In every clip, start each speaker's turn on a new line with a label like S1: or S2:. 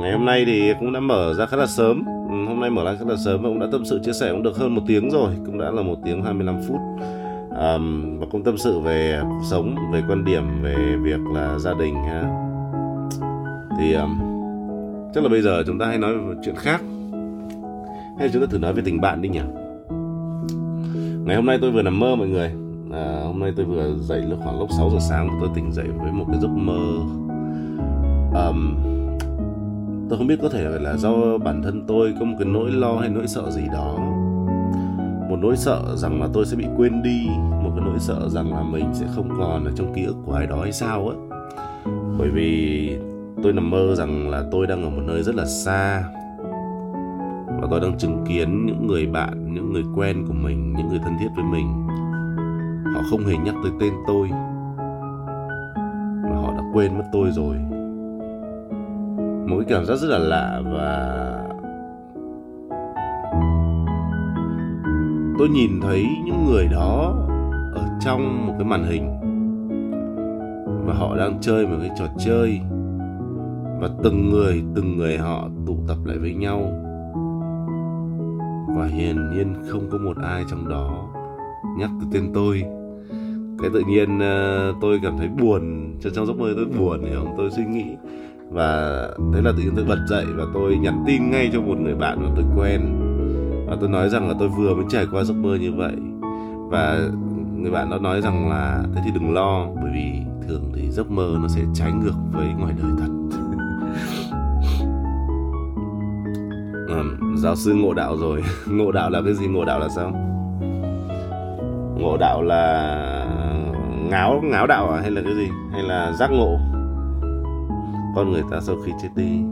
S1: ngày hôm nay thì cũng đã mở ra khá là sớm. Ừ, hôm nay mở ra khá là sớm và cũng đã tâm sự chia sẻ cũng được hơn một tiếng rồi cũng đã là một tiếng 25 phút. Um, và cũng tâm sự về cuộc sống về quan điểm về việc là gia đình ha. Thì um, chắc là bây giờ chúng ta hãy nói về chuyện khác. Hay chúng ta thử nói về tình bạn đi nhỉ? Ngày hôm nay tôi vừa nằm mơ mọi người. À, hôm nay tôi vừa dậy lúc khoảng lúc 6 giờ sáng tôi tỉnh dậy với một cái giấc mơ. Um, tôi không biết có thể là do bản thân tôi có một cái nỗi lo hay nỗi sợ gì đó. Một nỗi sợ rằng là tôi sẽ bị quên đi, một cái nỗi sợ rằng là mình sẽ không còn ở trong ký ức của ai đó hay sao á. Bởi vì tôi nằm mơ rằng là tôi đang ở một nơi rất là xa và tôi đang chứng kiến những người bạn, những người quen của mình, những người thân thiết với mình. Họ không hề nhắc tới tên tôi. Mà họ đã quên mất tôi rồi một cái cảm giác rất là lạ và tôi nhìn thấy những người đó ở trong một cái màn hình và họ đang chơi một cái trò chơi và từng người từng người họ tụ tập lại với nhau. Và hiển nhiên không có một ai trong đó nhắc tới tên tôi. Cái tự nhiên ờ, tôi cảm thấy buồn trong trong giấc mơ tôi buồn, hiểu không? Tôi suy nghĩ và thế là tự nhiên tôi bật dậy và tôi nhắn tin ngay cho một người bạn mà tôi quen. Và tôi nói rằng là tôi vừa mới trải qua giấc mơ như vậy. Và người bạn đó nói rằng là thế thì đừng lo bởi vì thường thì giấc mơ nó sẽ trái ngược với ngoài đời thật. À, giáo sư ngộ đạo rồi. Ngộ đạo là cái gì? Ngộ đạo là sao? Ngộ đạo là ngáo ngáo đạo à? Hay là cái gì? Hay là giác ngộ? Con người ta sau khi chết đi.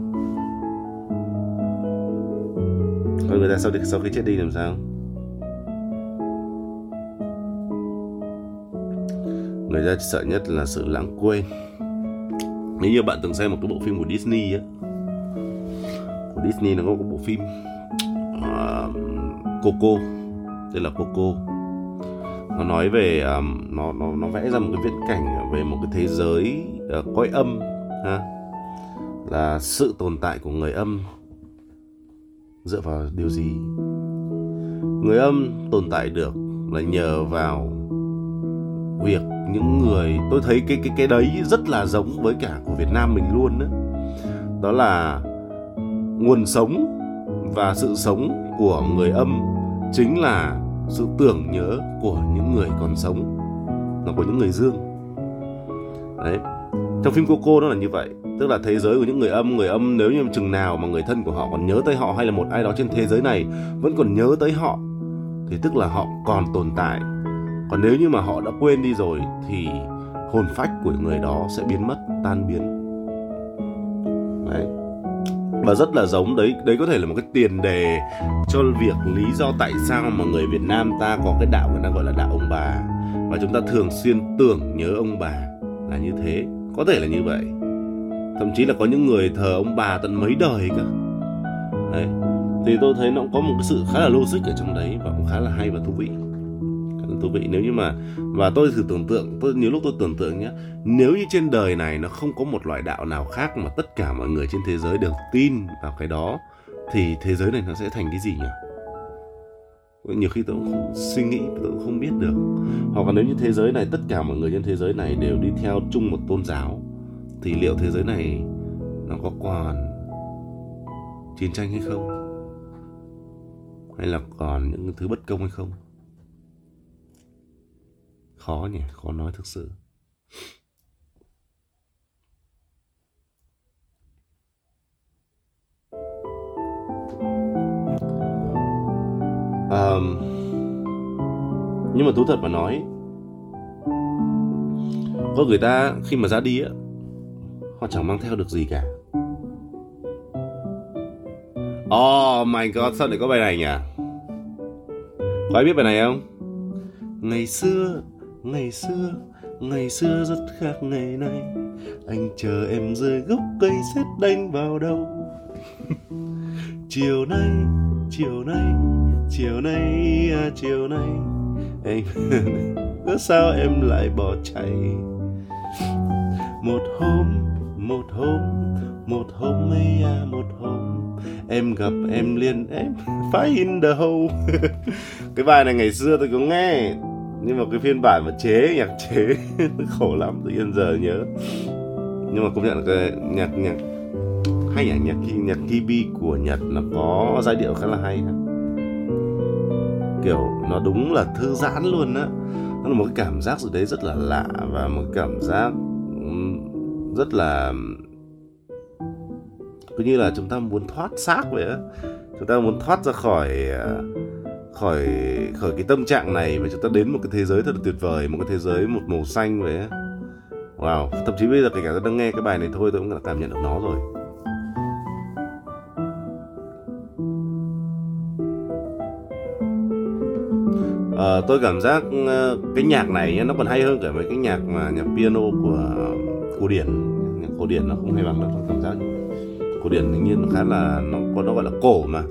S1: Con người ta sau sau khi chết đi làm sao? Người ta sợ nhất là sự lãng quên. Nếu như bạn từng xem một cái bộ phim của Disney á của Disney nó có một bộ phim uh, Coco tên là Coco. Nó nói về um, nó nó nó vẽ ra một cái viễn cảnh về một cái thế giới à, uh, cõi âm ha là sự tồn tại của người âm dựa vào điều gì? Người âm tồn tại được là nhờ vào việc những người, tôi thấy cái cái cái đấy rất là giống với cả của Việt Nam mình luôn đó đó là nguồn sống và sự sống của người âm chính là sự tưởng nhớ của những người còn sống là của những người dương. Đấy trong phim Coco nó là như vậy, tức là thế giới của những người âm người âm nếu như chừng nào mà người thân của họ còn nhớ tới họ hay là một ai đó trên thế giới này vẫn còn nhớ tới họ, thì tức là họ còn tồn tại. Còn nếu như mà họ đã quên đi rồi thì hồn phách của người đó sẽ biến mất, tan biến. Đấy. Và rất là giống, đấy đấy có thể là một cái tiền đề cho việc lý do tại sao mà người Việt Nam ta có cái đạo người ta gọi là đạo ông bà. Và chúng ta thường xuyên tưởng nhớ ông bà là như thế có thể là như vậy. Thậm chí là có những người thờ ông bà tận mấy đời cơ. Đấy, thì tôi thấy nó cũng có một cái sự khá là logic ở trong đấy và cũng khá là hay và thú vị. Khá là thú vị. Nếu như mà và tôi thử tưởng tượng, tôi, nhiều lúc tôi tưởng tượng nhé nếu như trên đời này nó không có một loại đạo nào khác mà tất cả mọi người trên thế giới đều tin vào cái đó, thì thế giới này nó sẽ thành cái gì nhỉ? Nhiều khi tôi cũng không suy nghĩ, tôi cũng không biết được. Hoặc là nếu như thế giới này, tất cả mọi người trên thế giới này đều đi theo chung một tôn giáo, thì liệu thế giới này nó có còn chiến tranh hay không? Hay là còn những thứ bất công hay không? Khó nhỉ, khó nói thực sự. Nhưng mà thú thật mà nói có người ta khi mà ra đi á họ chẳng mang theo được gì cả Oh my god, sao lại có bài này nhỉ? Có ai biết bài này không? Ngày xưa, ngày xưa, ngày xưa rất khác ngày nay Anh chờ em dưới gốc cây xét đánh vào đầu Chiều nay, chiều nay, chiều nay, à, chiều nay. Anh ước sao em lại bỏ chạy? Một hôm, một hôm một hôm ấy à một hôm. Em gặp em liền em phải in the hole. Cái bài này ngày xưa tôi có nghe nhưng mà cái phiên bản mà chế nhạc chế khổ lắm tự nhiên giờ nhớ. Nhưng mà công nhận là cái nhạc nhạc hay nhạc nhạc nhạc kibi của nhật nó có giai điệu khá là hay kiểu nó đúng là thư giãn luôn á. Nó là một cái cảm giác gì đấy rất là lạ và một cảm giác rất là, cứ như là chúng ta muốn thoát xác vậy á. Chúng ta muốn thoát ra khỏi à, khỏi khỏi cái tâm trạng này và chúng ta đến một cái thế giới thật là tuyệt vời, một cái thế giới một màu xanh vậy á. Wow, thậm chí bây giờ kể cả tôi đang nghe cái bài này thôi tôi cũng đã cảm nhận được nó rồi. Uh, tôi cảm giác uh, cái nhạc này nó còn hay hơn cả mấy cái nhạc mà nhạc piano của cổ điển. Nhạc cổ điển nó không hay bằng đâu tôi cảm giác cổ điển đương nhiên nó khá là nó có nó gọi là cổ mà.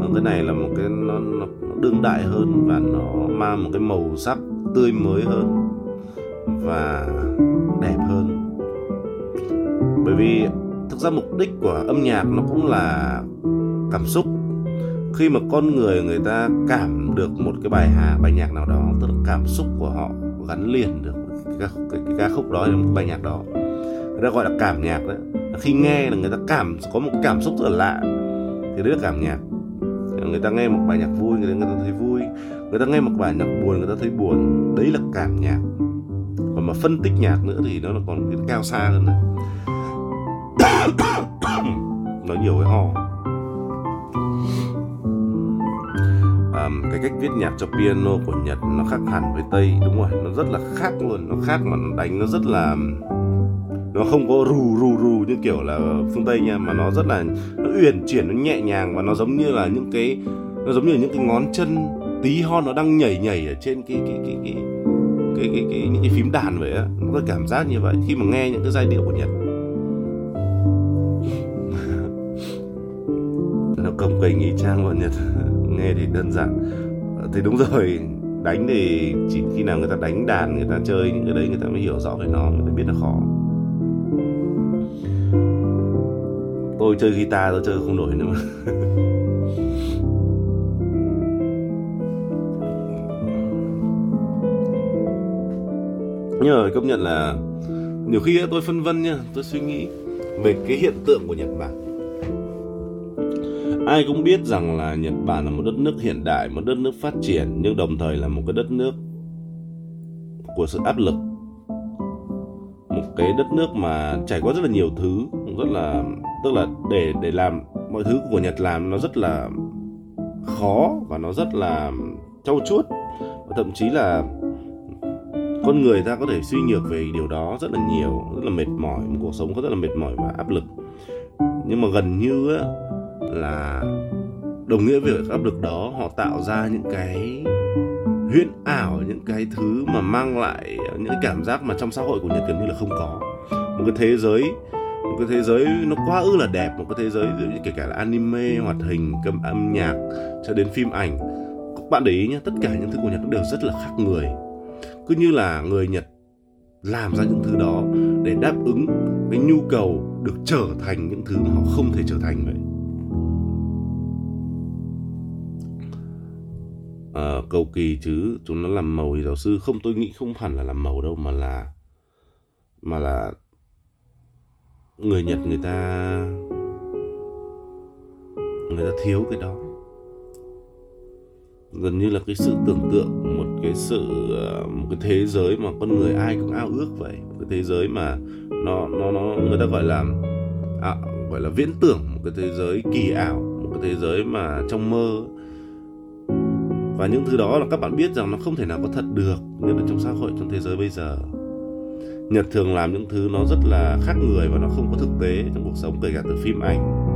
S1: Còn cái này là một cái nó, nó, nó đương đại hơn và nó mang một cái màu sắc tươi mới hơn và đẹp hơn. Bởi vì thực ra mục đích của âm nhạc nó cũng là cảm xúc khi mà con người người ta cảm được một cái bài hà bài nhạc nào đó tức là cảm xúc của họ gắn liền được cái, cái, cái, cái ca khúc đó một bài nhạc đó. Người ta gọi là cảm nhạc đấy. Khi nghe là người ta cảm có một cảm xúc rất là lạ. Thì đấy là cảm nhạc. Người ta nghe một bài nhạc vui người ta, người ta thấy vui. Người ta nghe một bài nhạc buồn người ta thấy buồn. Đấy là cảm nhạc. Còn mà phân tích nhạc nữa thì nó là còn cái cao xa hơn nữa. Nó nhiều cái ho um, cái cách viết nhạc cho piano của Nhật nó khác hẳn với Tây đúng rồi nó rất là khác luôn nó khác mà nó đánh nó rất là nó không có rù rù rù như kiểu là phương Tây nha mà nó rất là nó uyển chuyển nó nhẹ nhàng và nó giống như là những cái nó giống như những cái ngón chân tí hon nó đang nhảy nhảy ở trên cái cái cái cái cái cái, cái những cái phím đàn vậy á. Nó có cảm giác như vậy khi mà nghe những cái giai điệu của Nhật. Nó cầm cây nghỉ trang bọn Nhật. nghe thì đơn giản. Ờ, thì đúng rồi, đánh thì chỉ khi nào người ta đánh đàn, người ta chơi những cái đấy người ta mới hiểu rõ về nó, người ta biết là khó. Tôi chơi guitar, tôi chơi không nổi nữa. Mà nhưng mà công nhận là nhiều khi tôi phân vân nha, tôi suy nghĩ về cái hiện tượng của nhật bản ai cũng biết rằng là nhật bản là một đất nước hiện đại một đất nước phát triển nhưng đồng thời là một cái đất nước của sự áp lực. Một cái đất nước mà trải qua rất là nhiều thứ rất là tức là để để làm mọi thứ của Nhật làm nó rất là khó và nó rất là trau chuốt. Và thậm chí là con người ta có thể suy nhược về điều đó rất là nhiều rất là mệt mỏi một cuộc sống có rất là mệt mỏi và áp lực. Nhưng mà gần như á, là đồng nghĩa với áp lực đó, họ tạo ra những cái huyễn ảo, những cái thứ mà mang lại những cảm giác mà trong xã hội của Nhật gần như là không có. Một cái thế giới, một cái thế giới nó quá ư là đẹp, một cái thế giới kể cả là anime, hoạt hình cầm âm nhạc, cho đến phim ảnh. Các bạn để ý nhé, tất cả những thứ của Nhật đều rất là khác người. Cứ như là người Nhật làm ra những thứ đó để đáp ứng cái nhu cầu được trở thành những thứ mà họ không thể trở thành vậy. À, cầu kỳ chứ chúng nó làm màu thì giáo sư không tôi nghĩ không hẳn là làm màu đâu mà là mà là người Nhật người ta người ta thiếu cái đó. Gần như là cái sự tưởng tượng một cái sự ờ, một cái thế giới mà con người ai cũng ao ước vậy. Một cái thế giới mà nó nó nó người ta gọi là à, gọi là viễn tưởng một cái thế giới kỳ ảo một cái thế giới mà trong mơ và những thứ đó là các bạn biết rằng nó không thể nào có thật được nhất là trong xã hội trong thế giới bây giờ. Nhật thường làm những thứ nó rất là khác người và nó không có thực tế trong cuộc sống kể cả từ phim ảnh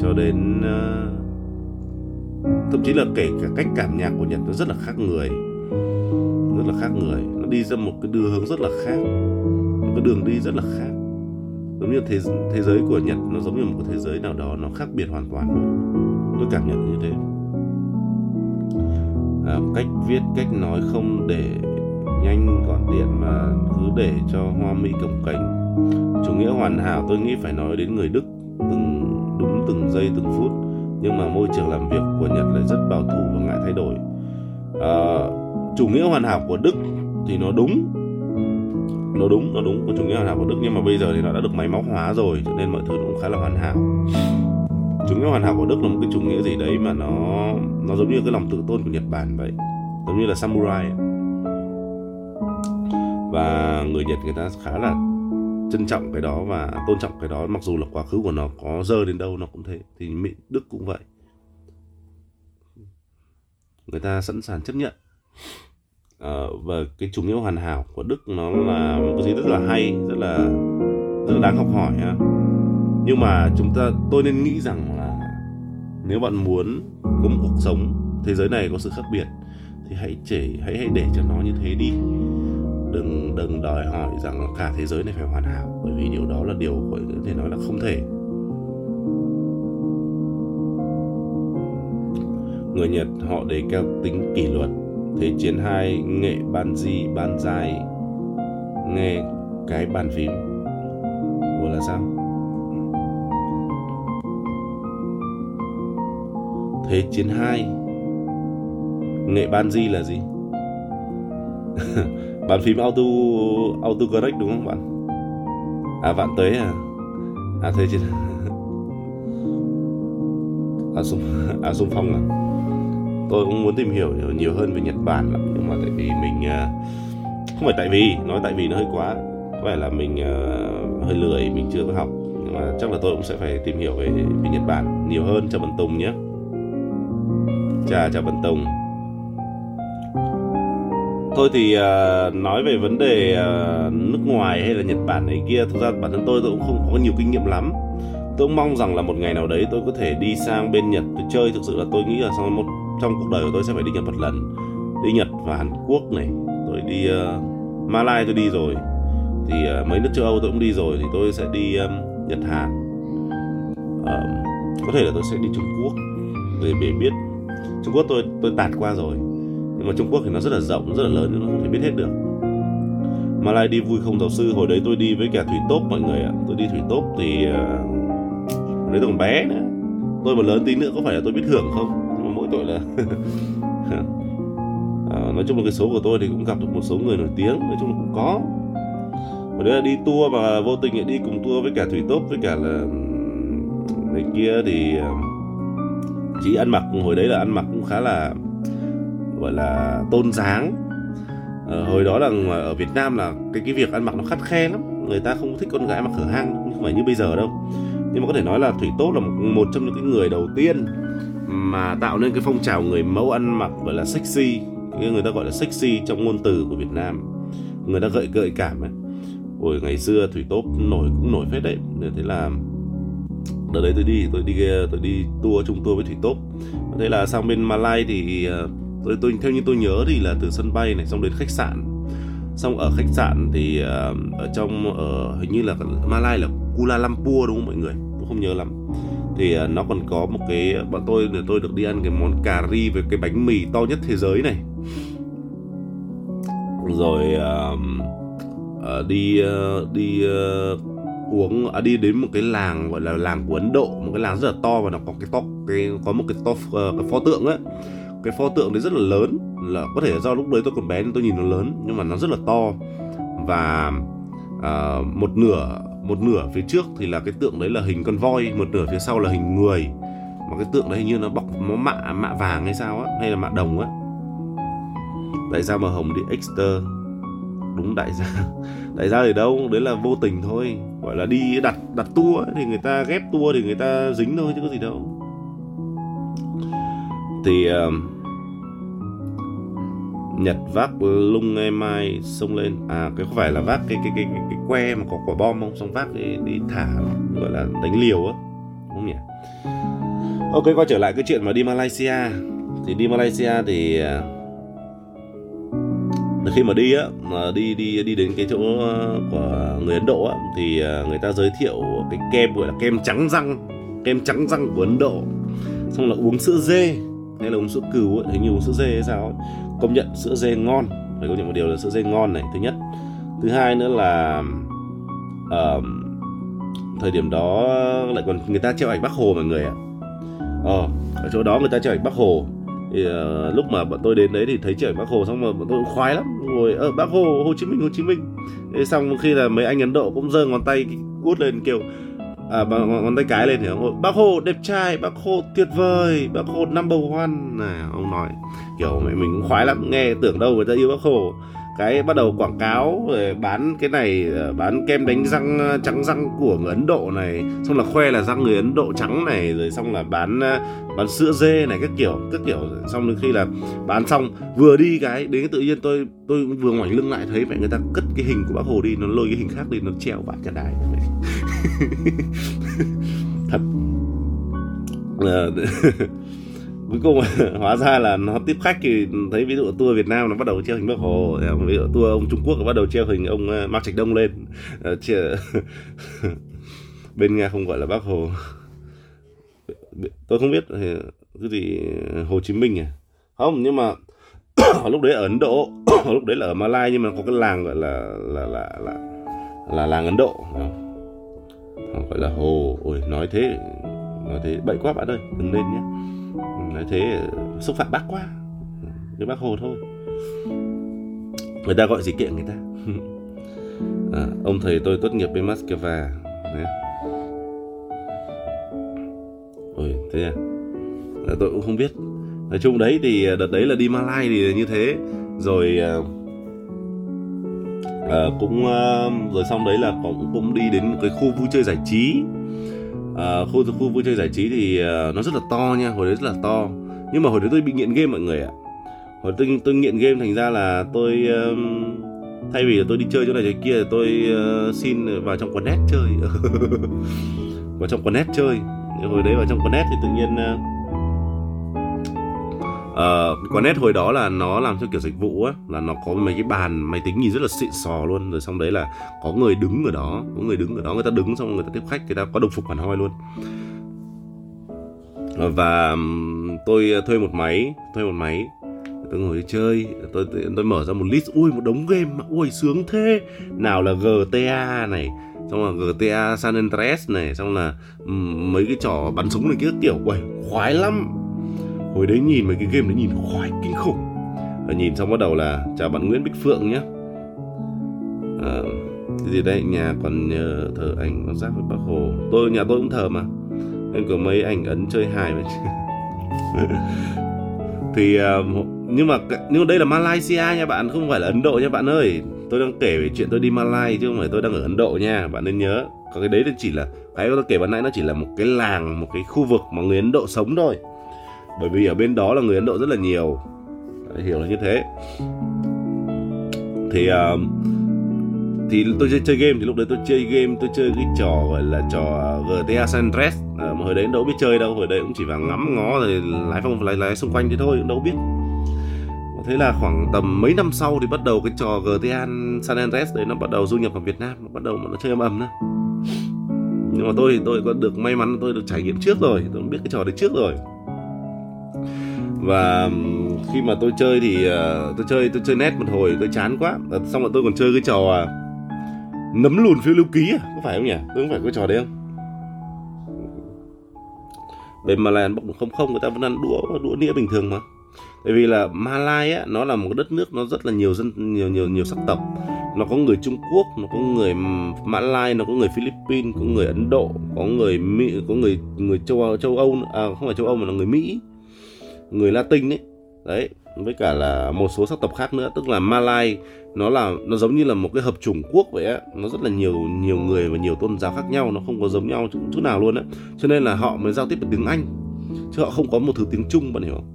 S1: cho đến uh, thậm chí là kể cả cách cảm nhạc của Nhật nó rất là khác người rất là khác người. Nó đi ra một cái đường hướng rất là khác một cái đường đi rất là khác. Giống như thế thế giới của Nhật nó giống như một cái thế giới nào đó nó khác biệt hoàn toàn tôi cảm nhận như thế à, cách viết cách nói không để nhanh gọn tiện mà cứ để cho hoa mỹ cồng cành. Chủ nghĩa hoàn hảo tôi nghĩ phải nói đến người đức từng đúng từng giây từng phút nhưng mà môi trường làm việc của Nhật lại rất bảo thủ và ngại thay đổi. À, chủ nghĩa hoàn hảo của Đức thì nó đúng. Nó đúng nó đúng của chủ nghĩa hoàn hảo của Đức nhưng mà bây giờ thì nó đã được máy móc hóa rồi cho nên mọi thứ cũng khá là hoàn hảo chủ nghĩa hoàn hảo của Đức là một cái chủ nghĩa gì đấy mà nó nó giống như cái lòng tự tôn của Nhật Bản vậy. Giống như là samurai và người Nhật người ta khá là trân trọng cái đó và tôn trọng cái đó mặc dù là quá khứ của nó có dơ đến đâu nó cũng thế thì Mỹ Đức cũng vậy. Người ta sẵn sàng chấp nhận. À, và cái chủ nghĩa hoàn hảo của Đức nó là một cái gì rất là hay rất là rất là đáng học hỏi ha nhưng mà chúng ta, tôi nên nghĩ rằng là nếu bạn muốn có một cuộc sống thế giới này có sự khác biệt, thì hãy chỉ hãy hãy để cho nó như thế đi. Đừng đừng đòi hỏi rằng cả thế giới này phải hoàn hảo, bởi vì điều đó là điều có thể nói là không thể. Người Nhật họ đề cao tính kỷ luật, thế chiến hai, nghệ ban di, ban dài nghe cái bàn phím. Ủa là sao? Thế chiến hai. Nghệ ban di là gì? Bàn phím auto auto correct đúng không bạn? À bạn tới à? À thế Chiến. à xung à xung phong à? Tôi cũng muốn tìm hiểu nhiều hơn về Nhật Bản lắm nhưng mà tại vì mình à, không phải tại vì nói tại vì nó hơi quá. Có vẻ là mình uh, hơi lười mình chưa có học. Nhưng mà chắc là tôi cũng sẽ phải tìm hiểu về, về Nhật Bản nhiều hơn cho bạn Tùng nhé chào chào Văn Tùng thôi thì uh, nói về vấn đề uh, nước ngoài hay là Nhật Bản này kia thực ra bản thân tôi tôi cũng không có nhiều kinh nghiệm lắm. Tôi cũng mong rằng là một ngày nào đấy tôi có thể đi sang bên Nhật tôi chơi. Thực sự là tôi nghĩ là sau một trong cuộc đời của tôi sẽ phải đi Nhật một lần. Đi Nhật và Hàn Quốc này tôi đi uh, Malai tôi đi rồi. Thì uh, mấy nước châu Âu tôi cũng đi rồi thì tôi sẽ đi um, Nhật Hàn. Uh, có thể là tôi sẽ đi Trung Quốc. Để để biết Trung Quốc tôi tôi tạt qua rồi. Nhưng mà Trung Quốc thì nó rất là rộng rất là lớn nên nó không thể biết hết được. Malai đi vui không giáo sư. Hồi đấy tôi đi với cả thủy tốp mọi người ạ. Tôi đi thủy tốp thì hồi đấy tôi còn bé nữa. Tôi mà lớn tí nữa có phải là tôi biết hưởng không? Nhưng mà mỗi tội là à, nói chung là cái số của tôi thì cũng gặp được một số người nổi tiếng. Nói chung là cũng có. Hồi đấy là đi tour và vô tình lại đi cùng tour với cả thủy tốp với cả là này kia thì ờ, chỉ ăn mặc hồi đấy là ăn mặc cũng khá là gọi là tôn dáng ờ, hồi đó là ở Việt Nam là cái cái việc ăn mặc nó khắt khe lắm. Người ta không thích con gái mặc hở hang không phải như bây giờ đâu. Nhưng mà có thể nói là thủy tốt là một, một trong những cái người đầu tiên mà tạo nên cái phong trào người mẫu ăn mặc gọi là sexy cái người ta gọi là sexy trong ngôn từ của Việt Nam. Người ta gợi gợi cảm ấy hồi ngày xưa thủy tốt nổi cũng nổi phết đấy. Thế là đợt đấy tôi đi tôi đi tôi đi tour chung tour với thủy tốt thế là sang bên Malai thì ờ, tôi tôi theo như tôi nhớ thì là từ sân bay này xong đến khách sạn. Xong ở khách sạn thì ờ, ở trong ở hình như là Malai là Kuala Lumpur đúng không mọi người? Tôi không nhớ lắm. Thì ờ, nó còn có một cái bọn tôi tôi được đi ăn cái món cà ri với cái bánh mì to nhất thế giới này. Rồi uh, uh, đi uh, đi uh, uống à, đi đến một cái làng gọi là làng của Ấn Độ một cái làng rất là to và nó có cái to cái có một cái to uh, cái pho tượng ấy. Cái pho tượng đấy rất là lớn là có thể do lúc đấy tôi còn bé nên tôi nhìn nó lớn nhưng mà nó rất là to. Và uh, một nửa một nửa phía trước thì là cái tượng đấy là hình con voi một nửa phía sau là hình người. Mà cái tượng đấy hình như nó bọc nó mạ mạ vàng hay sao á hay là mạ đồng á. Tại sao mà hồng đi exter đúng đại gia. Đại gia thì đâu? Đấy là vô tình thôi. Gọi là đi đặt đặt tour ấy, thì người ta ghép tour thì người ta dính thôi chứ có gì đâu. Thì uh, Nhật vác lung em mai xông lên. À cái có phải là vác cái cái cái cái, cái que mà có quả bom không? Xong vác để đi thả gọi là đánh liều á không nhỉ? Ok quay trở lại cái chuyện mà đi Malaysia. Thì đi Malaysia thì uh, khi mà đi á mà đi đi đi đến cái chỗ ờ, của người Ấn Độ á thì ờ, người ta giới thiệu cái kem gọi là kem trắng răng kem trắng răng của Ấn Độ. Xong là uống sữa dê hay là uống sữa cừu ấy, hình như uống sữa dê hay sao ấy. công nhận sữa dê ngon. Phải công nhận một điều là sữa dê ngon này thứ nhất. Thứ hai nữa là uh, thời điểm đó lại còn người ta treo ảnh bác hồ mọi người ạ. Ờ ở chỗ đó người ta treo ảnh bác hồ thì uh, lúc mà bọn tôi đến đấy thì thấy trời ảnh bác hồ xong mà bọn tôi cũng khoái lắm. Ngồi ở bác hồ hồ chí minh hồ chí minh. Thế xong khi là mấy anh ấn độ cũng giơ ngón tay út lên kiểu à, bằng ngón tay cái lên thì ông ơi, bác hồ đẹp trai bác hồ tuyệt vời bác hồ number one. Này ông nói kiểu mẹ mình cũng khoái lắm nghe tưởng đâu người ta yêu bác hồ cái bắt đầu quảng cáo về bán cái này ờ, bán kem đánh răng ờ, trắng răng của người Ấn Độ này, xong là khoe là răng người Ấn Độ trắng này, rồi xong là bán ờ, bán sữa dê này, các kiểu các kiểu. Xong đến khi là bán xong, vừa đi cái, đến tự nhiên tôi tôi vừa ngoảnh lưng lại thấy mẹ người ta cất cái hình của bác hồ đi, nó lôi cái hình khác đi, nó treo vào cả đài thật. cuối cùng hóa ra là nó tiếp khách thì thấy ví dụ tour Việt Nam nó bắt đầu treo hình bác Hồ ví dụ tour ông Trung Quốc nó bắt đầu treo hình ông ờ, Mao Trạch Đông lên. Ờ, bên Nga không gọi là bác Hồ. Tôi không biết ờ, cái gì ờ, Hồ Chí Minh à không nhưng mà lúc đấy ở Ấn Độ lúc đấy là ở Malai nhưng mà có cái làng gọi là là là là là làng Ấn Độ không? gọi là Hồ ôi nói thế nói thế bậy quá bạn ơi đừng lên nhé nói thế xúc phạm bác quá. Cái bác hồ thôi. Người ta gọi gì kiện người ta? À, ông thầy tôi tốt nghiệp bên Moscow Đấy. ôi thế à? à tôi cũng không biết. Nói chung đấy thì à, đợt đấy là đi Malai thì như thế. Rồi à, à, cũng à, rồi xong đấy là cũng cũng đi đến một cái khu vui chơi giải trí à, khu khu vui chơi giải trí thì uh, nó rất là to nha hồi đấy rất là to. Nhưng mà hồi đấy tôi bị nghiện game mọi người ạ. Hồi tôi tôi nghiện game thành ra là tôi um, thay vì là tôi đi chơi chỗ này chỗ kia tôi uh, xin vào trong quán net chơi. Vào trong quán net chơi. Hồi đấy vào trong quán net thì tự nhiên uh, uh, quán net hồi đó là nó làm theo kiểu dịch vụ á là nó có mấy cái bàn máy tính nhìn rất là xịn sò luôn rồi xong đấy là có người đứng ở đó có người đứng ở đó người ta đứng xong người ta tiếp khách người ta có đồng phục hẳn hoi luôn. Và tôi thuê một máy thuê một máy tôi ngồi chơi tôi, tôi tôi mở ra một list ui một đống game mà ui sướng thế. Nào là GTA này xong là GTA San Andreas này xong là um, mấy cái trò bắn súng này kia kiểu ui khoái lắm hồi đấy nhìn mấy cái game đấy nhìn khoái kinh khủng. Và nhìn xong bắt đầu là chào bạn Nguyễn Bích Phượng nhé à, ờ, cái gì đây nhà còn nhờ thờ ảnh con giáp với bác hồ. Tôi nhà tôi cũng thờ mà. Nên có mấy ảnh ấn chơi hài vậy thì ờ, nhưng mà nhưng mà đây là Malaysia nha bạn không phải là Ấn Độ nha bạn ơi. Tôi đang kể về chuyện tôi đi Malai chứ không phải tôi đang ở Ấn Độ nha bạn nên nhớ. Có cái đấy thì chỉ là cái tôi kể ban nãy nó chỉ là một cái làng một cái khu vực mà người Ấn Độ sống thôi bởi vì ở bên đó là người Ấn Độ rất là nhiều. Đấy, hiểu là như thế. Thì uh, thì tôi chơi, chơi game thì lúc đấy tôi chơi game tôi chơi cái trò gọi là trò à, GTA San Andreas. À, mà hồi đấy đâu biết chơi đâu hồi đấy cũng chỉ vào ngắm ngó rồi lái phong lái lái xung quanh thế thôi cũng đâu biết. Thế là khoảng tầm mấy năm sau thì bắt đầu cái trò GTA San Andreas đấy nó bắt đầu du nhập vào Việt Nam nó bắt đầu nó chơi âm ầm nữa. Nhưng mà tôi thì tôi có được may mắn tôi được trải nghiệm trước rồi tôi biết cái trò đấy trước rồi và khi mà tôi chơi thì uh, tôi chơi tôi chơi net một hồi tôi chán quá. Ờ, xong rồi tôi còn chơi cái trò uh, nấm lùn phiêu lưu ký à có phải không nhỉ? Tôi không phải cái trò đấy không? Về Malai ăn bốc không? Không người ta vẫn ăn đũa đũa đĩa bình thường mà. Tại vì là Malai á nó là một đất nước nó rất là nhiều dân nhiều nhiều nhiều sắc tộc. Nó có người Trung Quốc nó có người Mã Lai nó có người Philippines có người Ấn Độ có người Mỹ có người người châu châu Âu à không phải châu Âu mà là người Mỹ người Latin ấy. Đấy với cả là một số sắc tộc khác nữa tức là Malai nó là nó giống như là một cái hợp chủng quốc vậy á. Nó rất là nhiều nhiều người và nhiều tôn giáo khác nhau nó không có giống nhau chút, chút nào luôn á. Cho nên là họ mới giao tiếp bằng tiếng Anh chứ họ không có một thứ tiếng Trung bạn hiểu không?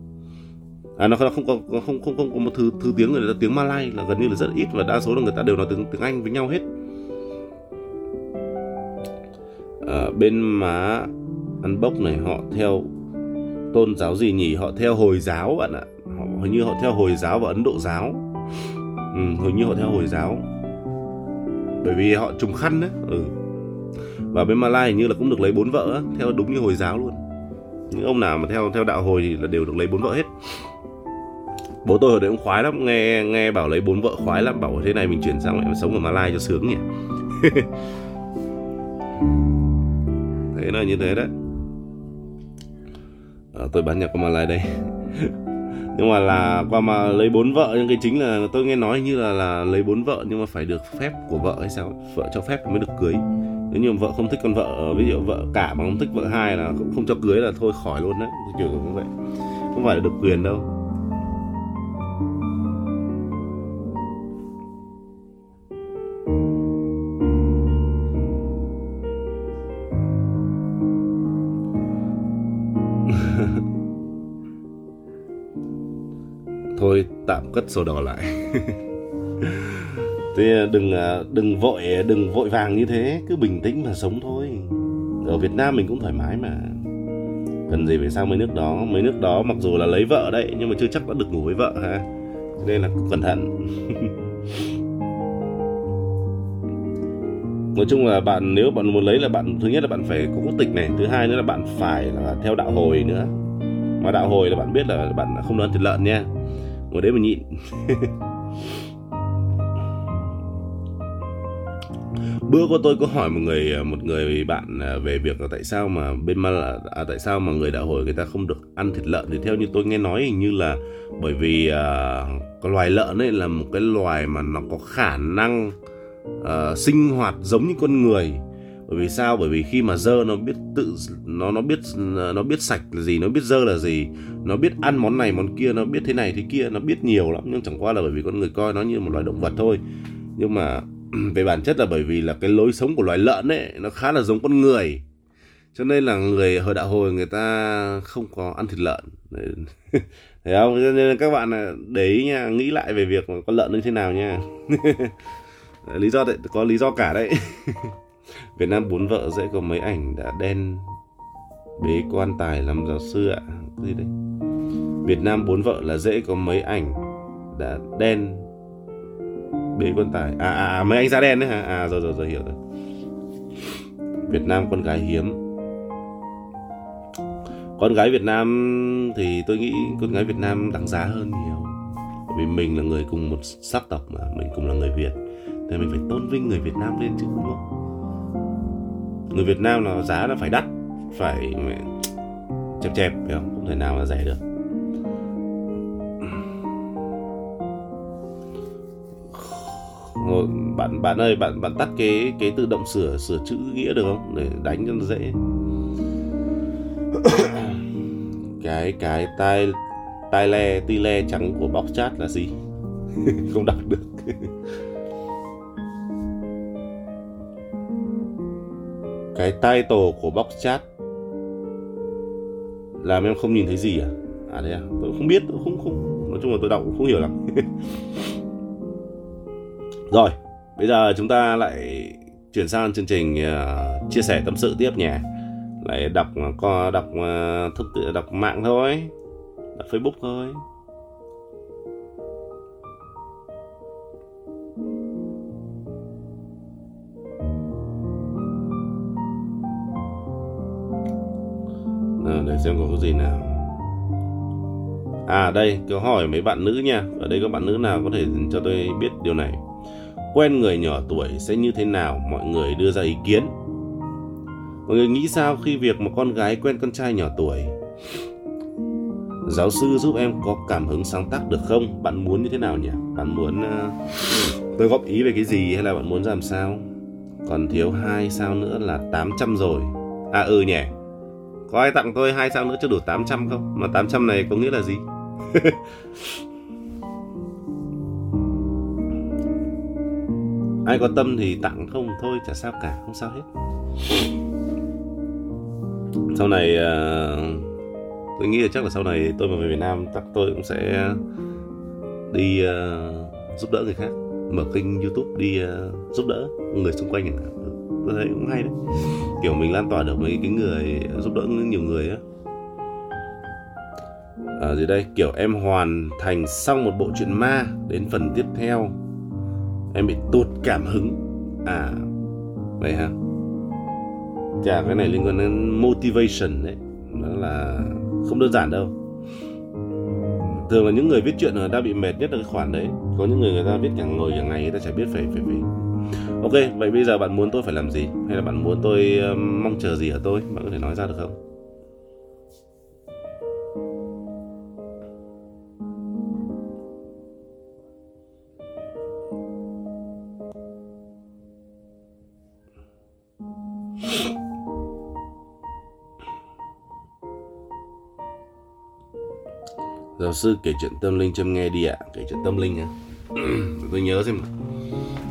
S1: À nó không có không không không có một thứ thứ tiếng người ta tiếng Malay là gần như là rất ít và đa số là người ta đều nói tiếng tiếng Anh với nhau hết. À, bên má ăn bốc này họ theo tôn giáo gì nhỉ? Họ theo hồi giáo bạn ạ. Họ hình như họ theo hồi giáo và ấn độ giáo. Ừ, hình như họ theo hồi giáo. Bởi vì họ trùng khăn đấy ừ. và bên Malai hình như là cũng được lấy bốn vợ theo đúng như hồi giáo luôn. Những ông nào mà theo theo đạo hồi thì là đều được lấy bốn vợ hết. Bố tôi ở đấy cũng khoái lắm nghe nghe bảo lấy bốn vợ khoái lắm bảo thế này mình chuyển sang lại sống ở Malai cho sướng nhỉ? Thế là như thế đấy à, tôi bán nhà qua Malai đây. Nhưng mà là qua mà lấy bốn vợ nhưng cái chính là tôi nghe nói như là là lấy bốn vợ nhưng mà phải được phép của vợ hay sao vợ cho phép mới được cưới. Nếu như vợ không thích con vợ ờ, ví dụ vợ cả mà không thích vợ hai là cũng không cho cưới là thôi khỏi luôn đấy kiểu như vậy. Không phải là được quyền đâu. Cất sổ đỏ lại. Thế ờ, đừng ờ, đừng vội ờ, đừng vội vàng như thế, cứ bình tĩnh mà sống thôi. Ở Việt Nam mình cũng thoải mái mà. Cần gì phải sang mấy nước đó. Mấy nước đó mặc dù là lấy vợ đấy, nhưng mà chưa chắc đã được ngủ với vợ, ha. Nên là cẩn thận. Nói chung là bạn, nếu bạn muốn lấy là bạn, thứ nhất là bạn phải có quốc tịch này, thứ hai nữa là bạn phải là theo đạo hồi nữa. Mà đạo hồi là bạn biết là bạn không được ăn thịt lợn nha ngồi đấy mà nhịn. Bữa có tôi có hỏi một người một người bạn à, về việc là tại sao mà bên ma à, tại sao mà người đạo hồi người ta không được ăn thịt lợn? Thì theo như tôi nghe nói hình như là bởi vì à, cái loài lợn ấy là một cái loài mà nó có khả năng à, sinh hoạt giống như con người bởi vì sao? Bởi vì khi mà dơ nó biết tự, nó nó biết nó biết sạch là gì, nó biết dơ là gì, nó biết ăn món này, món kia, nó biết thế này, thế kia, nó biết nhiều lắm. Nhưng chẳng qua là bởi vì con người coi nó như một loài động vật thôi. Nhưng mà về bản chất là bởi vì là cái lối sống của loài lợn ấy, nó khá là giống con người. Cho nên là người hồi đạo hồi người ta không có ăn thịt lợn. Thấy không? Cho nên các bạn à, để ý nha, nghĩ lại về việc con lợn như thế nào nha. Lý do đấy, có lý do cả đấy. Việt Nam bốn vợ dễ có mấy ảnh đã đen bế quan tài làm giáo sư ạ. Gì đấy? Việt Nam bốn vợ là dễ có mấy ảnh đã đen bế quan tài. À, à, à mấy anh da đen đấy hả? À rồi rồi rồi hiểu rồi. Việt Nam con gái hiếm. Con gái Việt Nam thì tôi nghĩ con gái Việt Nam đáng giá hơn nhiều. Bởi vì mình là người cùng một sắc tộc mà mình cùng là người Việt. Nên mình phải tôn vinh người Việt Nam lên chứ đúng không? Người Việt Nam là giá là phải đắt, phải chẹp chẹp, phải không? Không thể nào mà rẻ được. Bạn bạn ơi, bạn bạn tắt cái cái tự động sửa sửa chữ nghĩa được không? Để đánh cho nó dễ. Cái cái tai tai le, ti le trắng của box chat là gì? Không đọc được. cái title của box chat. Làm em không nhìn thấy gì à? À thế à? Tôi không biết tôi không không nói chung là tôi đọc cũng không hiểu lắm. Rồi bây giờ chúng ta lại chuyển sang chương trình uh, chia sẻ tâm sự tiếp nhé lại đọc à, co đọc uh, thức tự đọc mạng thôi. Đọc facebook thôi. Ờ, để xem có cái gì nào. À đây, câu hỏi mấy bạn nữ nha. Ở đây các bạn nữ nào có thể cho tôi biết điều này? Quen người nhỏ tuổi sẽ như thế nào? Mọi người đưa ra ý kiến. Mọi người nghĩ sao khi việc một con gái quen con trai nhỏ tuổi? Giáo sư giúp em có cảm hứng sáng tác được không? Bạn muốn như thế nào nhỉ? Bạn muốn uh, tôi góp ý về cái gì hay là bạn muốn làm sao? Còn thiếu hai sao nữa là 800 rồi. À ừ nhỉ có ai tặng tôi hai sao nữa cho đủ 800 không? Mà 800 này có nghĩa là gì? ai có tâm thì tặng không thôi chả sao cả không sao hết sau này uh, tôi nghĩ là chắc là sau này tôi mà về Việt Nam chắc tôi cũng sẽ đi uh, giúp đỡ người khác mở kênh YouTube đi uh, giúp đỡ người xung quanh ừ, tôi thấy cũng hay đấy kiểu mình lan tỏa được mấy cái người giúp đỡ nhiều người á. À, gì đây? Kiểu em hoàn thành xong một bộ truyện ma đến phần tiếp theo em bị tụt cảm hứng. À vậy ha chả cái này liên quan đến motivation đấy. Nó là không đơn giản đâu. Thường là những người viết chuyện đã bị mệt nhất là cái khoản đấy. Có những người người ta viết cả ngồi cả ngày người ta chả biết phải phải phải Ờ. ok vậy bây giờ bạn muốn tôi phải làm gì? Hay là bạn muốn tôi uh, mong chờ gì ở tôi? Bạn có thể nói ra được không? Giáo sư kể chuyện tâm linh cho em nghe đi ạ. Kể chuyện tâm linh á tôi nhớ xem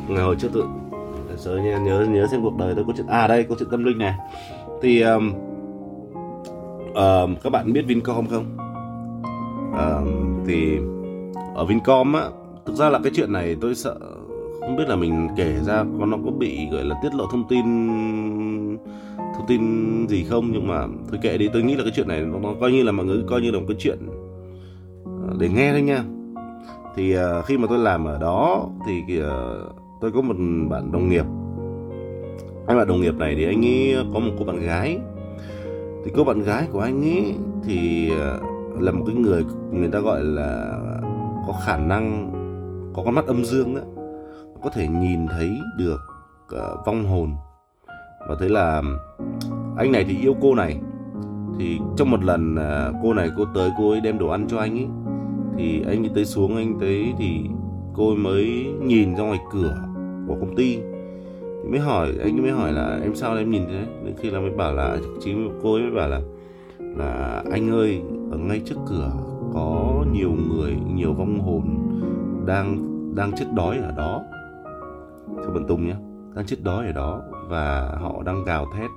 S1: ngày hồi trước tôi giờ nhớ nhớ nhớ xem cuộc đời tôi có chuyện à đây có chuyện tâm linh này. Thì um, um, các bạn biết Vincom không? Um, thì ở Vincom á thực ra là cái chuyện này tôi sợ không biết là mình kể ra có nó có bị gọi là tiết lộ thông tin thông tin gì không? Nhưng mà thôi kệ đi tôi nghĩ là cái chuyện này nó, nó coi như là mọi người coi như là một cái chuyện ờ, để nghe thôi nha. Thì uh, khi mà tôi làm ở đó thì uh, tôi có một bạn đồng nghiệp. Anh bạn đồng nghiệp này thì anh ấy có một cô bạn gái. Thì cô bạn gái của anh ấy thì à, là một cái người người ta gọi là có khả năng có con mắt âm dương đó có thể nhìn thấy được uh, vong hồn. Và thế là anh này thì yêu cô này. Thì trong một lần uh, cô này cô tới cô ấy đem đồ ăn cho anh ấy thì anh ấy tới xuống anh tới thì cô ấy mới nhìn ra ngoài cửa của công ty. Thì mới hỏi, anh mới hỏi là em sao em nhìn thế? Đến khi là mới bảo là, chính cô ấy mới bảo là là anh ơi, ở ngay trước cửa có nhiều người, nhiều vong hồn đang đang chết đói ở đó. Thưa bạn Tùng nhé, đang chết đói ở đó và họ đang gào thét.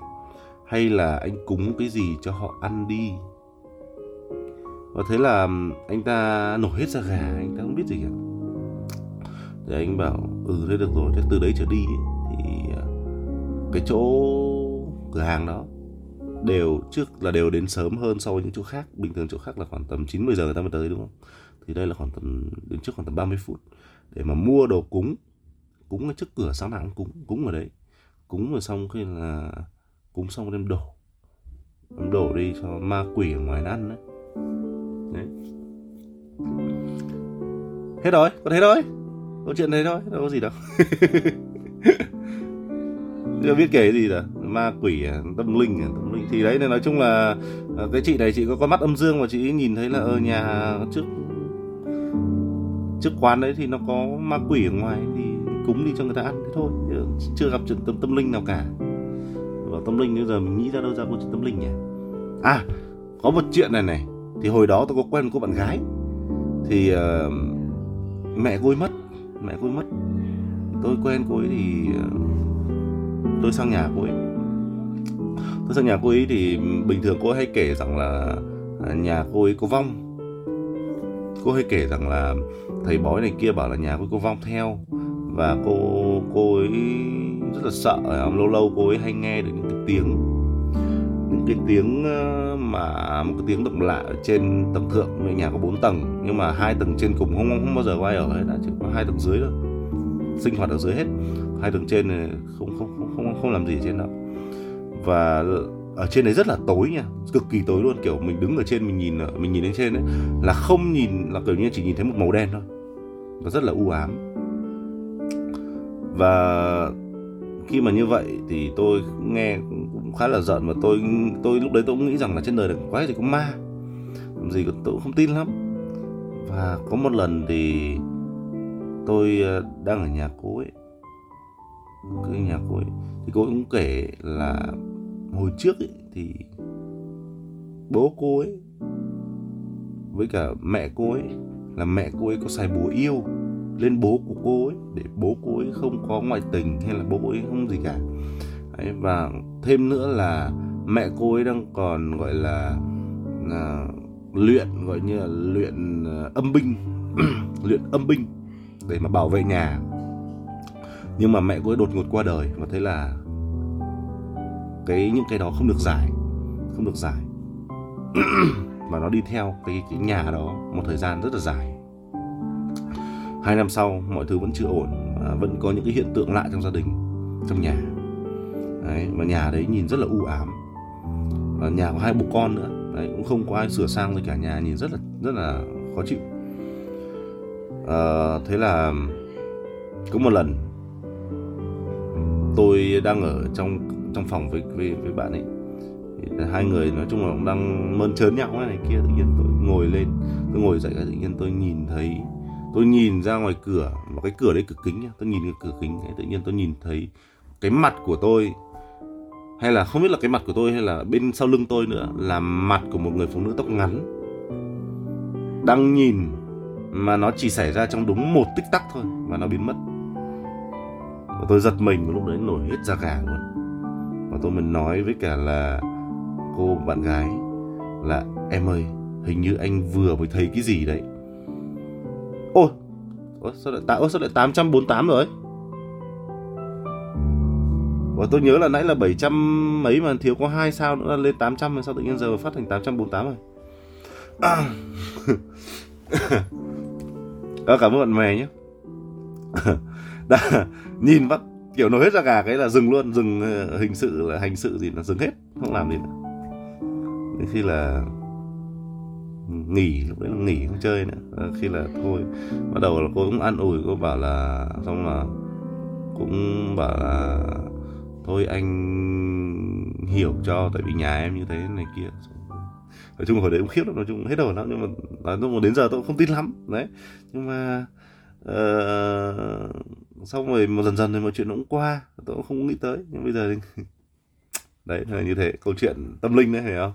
S1: Hay là anh cúng cái gì cho họ ăn đi? Và thế là anh ta nổi hết ra gà, anh ta không biết gì cả thì anh bảo ừ thế được rồi thế từ đấy trở đi thì à, cái chỗ cửa hàng đó đều, trước là đều đến sớm hơn so với những chỗ khác. Bình thường chỗ khác là khoảng tầm 9 10 giờ người ta mới tới, đúng không? Thì đây là khoảng tầm, đến trước khoảng tầm 30 phút để mà mua đồ cúng. Cúng ở trước cửa, sáng nào cũng cúng cúng ở đấy. Cúng rồi xong khi là, cúng xong đem đổ. Đem đổ đi cho ma quỷ ở ngoài ăn đấy. Đấy. Hết rồi? Có thế thôi câu chuyện đấy thôi đâu có gì đâu. Chưa biết kể gì cả, ma quỷ à, tâm linh à, tâm linh. Thì đấy nên nói chung là à, cái chị này chị có con mắt âm dương và chị nhìn thấy là ở nhà trước trước quán đấy thì nó có ma quỷ ở ngoài thì cúng đi cho người ta ăn. Thế thôi chưa gặp chuyện tâm tâm linh nào cả. Và tâm linh bây giờ mình nghĩ ra đâu ra câu chuyện tâm linh nhỉ? À có một chuyện này này. Thì hồi đó tôi có quen một cô bạn gái. Thì uh, mẹ cô ấy mất mẹ cô ấy mất. Tôi quen cô ấy thì ờ, tôi sang nhà cô ấy. Tôi sang nhà cô ấy thì bình thường cô ấy hay kể rằng là à, nhà cô ấy có vong. Cô hay kể rằng là thầy bói này kia bảo là nhà cô ấy có vong theo. Và cô cô ấy rất là sợ, lâu lâu cô ấy hay nghe được những cái tiếng, những cái tiếng ờ, mà một cái tiếng động lạ ở trên tầng thượng với nhà có 4 tầng, nhưng mà hai tầng trên cùng không không bao giờ có ai ở hết chỉ có hai tầng dưới thôi. Sinh hoạt ở dưới hết. Hai tầng trên này không không không không không làm gì ở trên đó và ở trên đấy rất là tối nha, cực kỳ tối luôn. Kiểu mình đứng ở trên, mình nhìn mình nhìn lên trên ấy, là không nhìn, là kiểu như chỉ nhìn thấy một màu đen thôi. Nó rất là u ám. Và khi mà như vậy thì tôi nghe khá là giận và tôi tôi lúc đấy tôi cũng nghĩ rằng là trên đời này quá thì có ma. Làm gì tôi cũng không tin lắm. Và có một lần thì tôi ờ, đang ở nhà cô ấy. Cái nhà cô ấy. Thì cô ấy cũng kể là hồi trước ấy, thì bố cô ấy với cả mẹ cô ấy là mẹ cô ấy có xài bùa yêu lên bố của cô ấy để bố cô ấy không có ngoại tình hay là bố cô ấy không gì cả. Đấy, và thêm nữa là mẹ cô ấy đang còn gọi là, à, luyện gọi như là luyện à, âm binh luyện âm binh để mà bảo vệ nhà. Nhưng mà mẹ cô ấy đột ngột qua đời và thế là cái những cái đó không được giải không được giải. Và nó đi theo cái cái nhà đó một thời gian rất là dài. Hai năm sau mọi thứ vẫn chưa ổn à, vẫn có những cái hiện tượng lạ trong gia đình trong nhà đấy, và nhà đấy nhìn rất là u ám. Và nhà có hai bố con nữa. Đấy, cũng không có ai sửa sang rồi cả nhà nhìn rất là rất là khó chịu. À, thế là có một lần tôi đang ở trong trong phòng với với, với bạn ấy. Thì hai người nói chung là cũng đang mơn trớn nhau này kia tự nhiên tôi ngồi lên. Tôi ngồi dậy tự nhiên tôi nhìn thấy tôi nhìn ra ngoài cửa và cái cửa đấy cửa kính nhá tôi nhìn cái cửa kính ấy, tự nhiên tôi nhìn thấy cái mặt của tôi hay là không biết là cái mặt của tôi hay là bên sau lưng tôi nữa là mặt của một người phụ nữ tóc ngắn. Đang nhìn mà nó chỉ xảy ra trong đúng một tích tắc thôi và nó biến mất. Và tôi giật mình, lúc đấy nổi hết da gà luôn. Và tôi mình nói với cả là cô bạn gái là, em ơi, hình như anh vừa mới thấy cái gì đấy. Ôi ôi, sao lại tám ôi, sao lại 848 rồi? Và tôi nhớ là nãy là 700 mấy mà thiếu có hai sao nữa là lên 800 rồi sao tự nhiên giờ phát thành 848 rồi. À. à, cảm ơn bạn mè nhé. Đã, nhìn bắt kiểu nổi hết ra gà cái là dừng luôn dừng ờ, hình sự là hành sự gì là dừng hết không làm gì nữa. Đến khi là nghỉ lúc đấy là nghỉ không chơi nữa. À, khi là thôi bắt đầu là cô cũng ăn ủi cô bảo là xong là cũng bảo là thôi anh hiểu cho tại vì nhà em như thế này kia. Nói chung hồi đấy cũng khiếp lắm nói chung hết rồi lắm nhưng mà nói chung đến giờ tôi cũng không tin lắm. Đấy nhưng mà uh, xong rồi một dần dần thì mọi chuyện nó cũng qua tôi cũng không nghĩ tới nhưng bây giờ thì đấy là như thế câu chuyện tâm linh đấy hiểu không?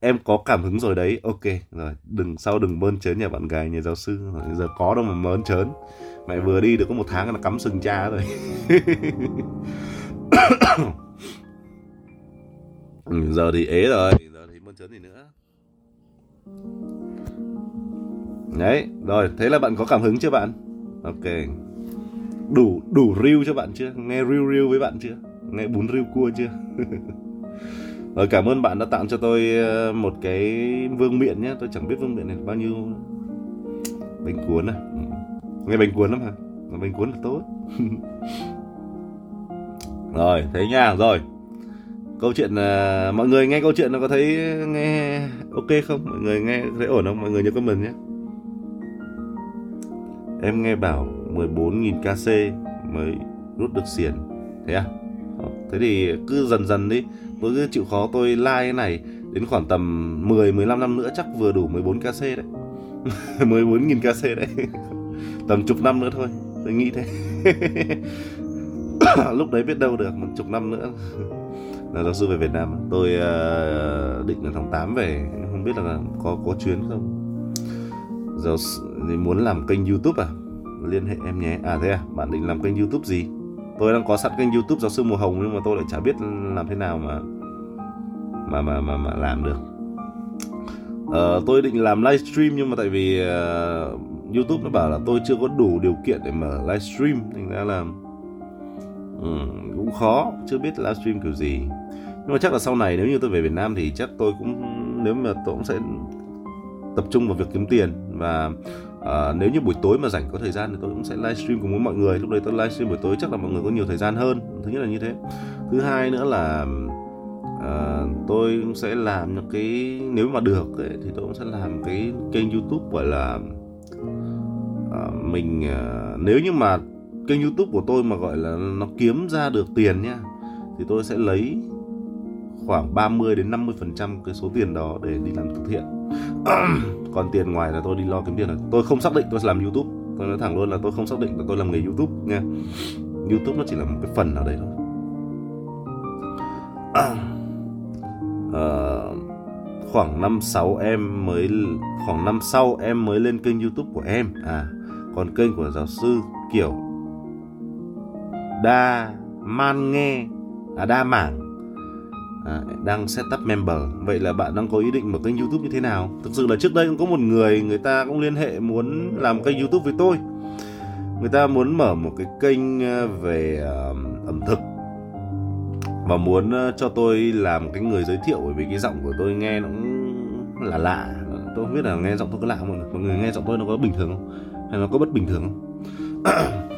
S1: Em có cảm hứng rồi đấy ok rồi đừng sau đừng mơn trớn nhà bạn gái nhà giáo sư rồi giờ có đâu mà mơn trớn. Mẹ vừa đi được có một tháng là cắm sừng cha rồi. giờ thì ế rồi, giờ thì muốn chấn gì nữa. Đấy, rồi, thế là bạn có cảm hứng chưa bạn? Ok. Đủ đủ riêu cho bạn chưa? Nghe riêu riêu với bạn chưa? Nghe bún riêu cua chưa? Rồi, cảm ơn bạn đã tặng cho tôi ờ, một cái vương miện nhé. Tôi chẳng biết vương miện này bao nhiêu bánh cuốn à? Ừ. Nghe bánh cuốn lắm hả? Bánh cuốn là tốt. rồi thế nha rồi. Câu chuyện uh, mọi người nghe câu chuyện nó có thấy nghe ok không? Mọi người nghe thấy ổn không? Mọi người nhớ comment nhé. Em nghe bảo 14.000 kc mới rút được xiển thế à? Ờ, thế thì cứ dần dần đi. Tôi cứ chịu khó tôi like cái này đến khoảng tầm 10 15 năm nữa chắc vừa đủ 14 kc đấy. 14.000 kc đấy. Tầm chục năm nữa thôi tôi nghĩ thế. lúc đấy biết đâu được một chục năm nữa. Là giáo sư về Việt Nam. Tôi uh, định là tháng 8 về. Không biết là có có chuyến không? Giáo thì muốn làm kênh YouTube à? Liên hệ em nhé. À thế à? Bạn định làm kênh YouTube gì? Tôi đang có sẵn kênh YouTube giáo sư mùa hồng nhưng mà tôi lại chả biết làm thế nào mà mà mà mà, mà làm được. Uh, tôi định làm livestream nhưng mà tại vì uh, YouTube nó bảo là tôi chưa có đủ điều kiện để mở livestream thành ra là ừ, cũng khó chưa biết livestream kiểu gì. Nhưng mà chắc là sau này nếu như tôi về Việt Nam thì chắc tôi cũng nếu mà tôi cũng sẽ tập trung vào việc kiếm tiền. Và uh, nếu như buổi tối mà rảnh có thời gian thì tôi cũng sẽ livestream cùng với mọi người. Lúc đấy tôi livestream buổi tối chắc là mọi người có nhiều thời gian hơn thứ nhất là như thế. Thứ hai nữa là uh, tôi cũng sẽ làm những cái nếu mà được ấy, thì tôi cũng sẽ làm cái kênh youtube gọi là uh, mình uh, nếu như mà kênh youtube của tôi mà gọi là nó kiếm ra được tiền nha thì tôi sẽ lấy khoảng 30 đến 50 phần trăm cái số tiền đó để đi làm từ thiện. Còn tiền ngoài là tôi đi lo kiếm tiền. Rồi tôi không xác định tôi sẽ làm youtube. Tôi nói thẳng luôn là tôi không xác định là tôi làm nghề youtube nha. Youtube nó chỉ là một cái phần nào đấy thôi. À, khoảng năm sáu em mới khoảng năm sau em mới lên kênh youtube của em. À còn kênh của giáo sư kiểu đa man nghe à đa mảng à, đang setup member. Vậy là bạn đang có ý định mở kênh youtube như thế nào? Thực sự là trước đây cũng có một người người ta cũng liên hệ muốn làm kênh youtube với tôi. Người ta muốn mở một cái kênh ờ, về uh, ẩm thực. Và muốn ờ, cho tôi làm cái người giới thiệu bởi vì cái giọng của tôi nghe nó cũng là lạ. Tôi không biết là nghe giọng tôi có lạ không mọi người nghe giọng tôi nó có bình thường không? Hay nó có bất bình thường không?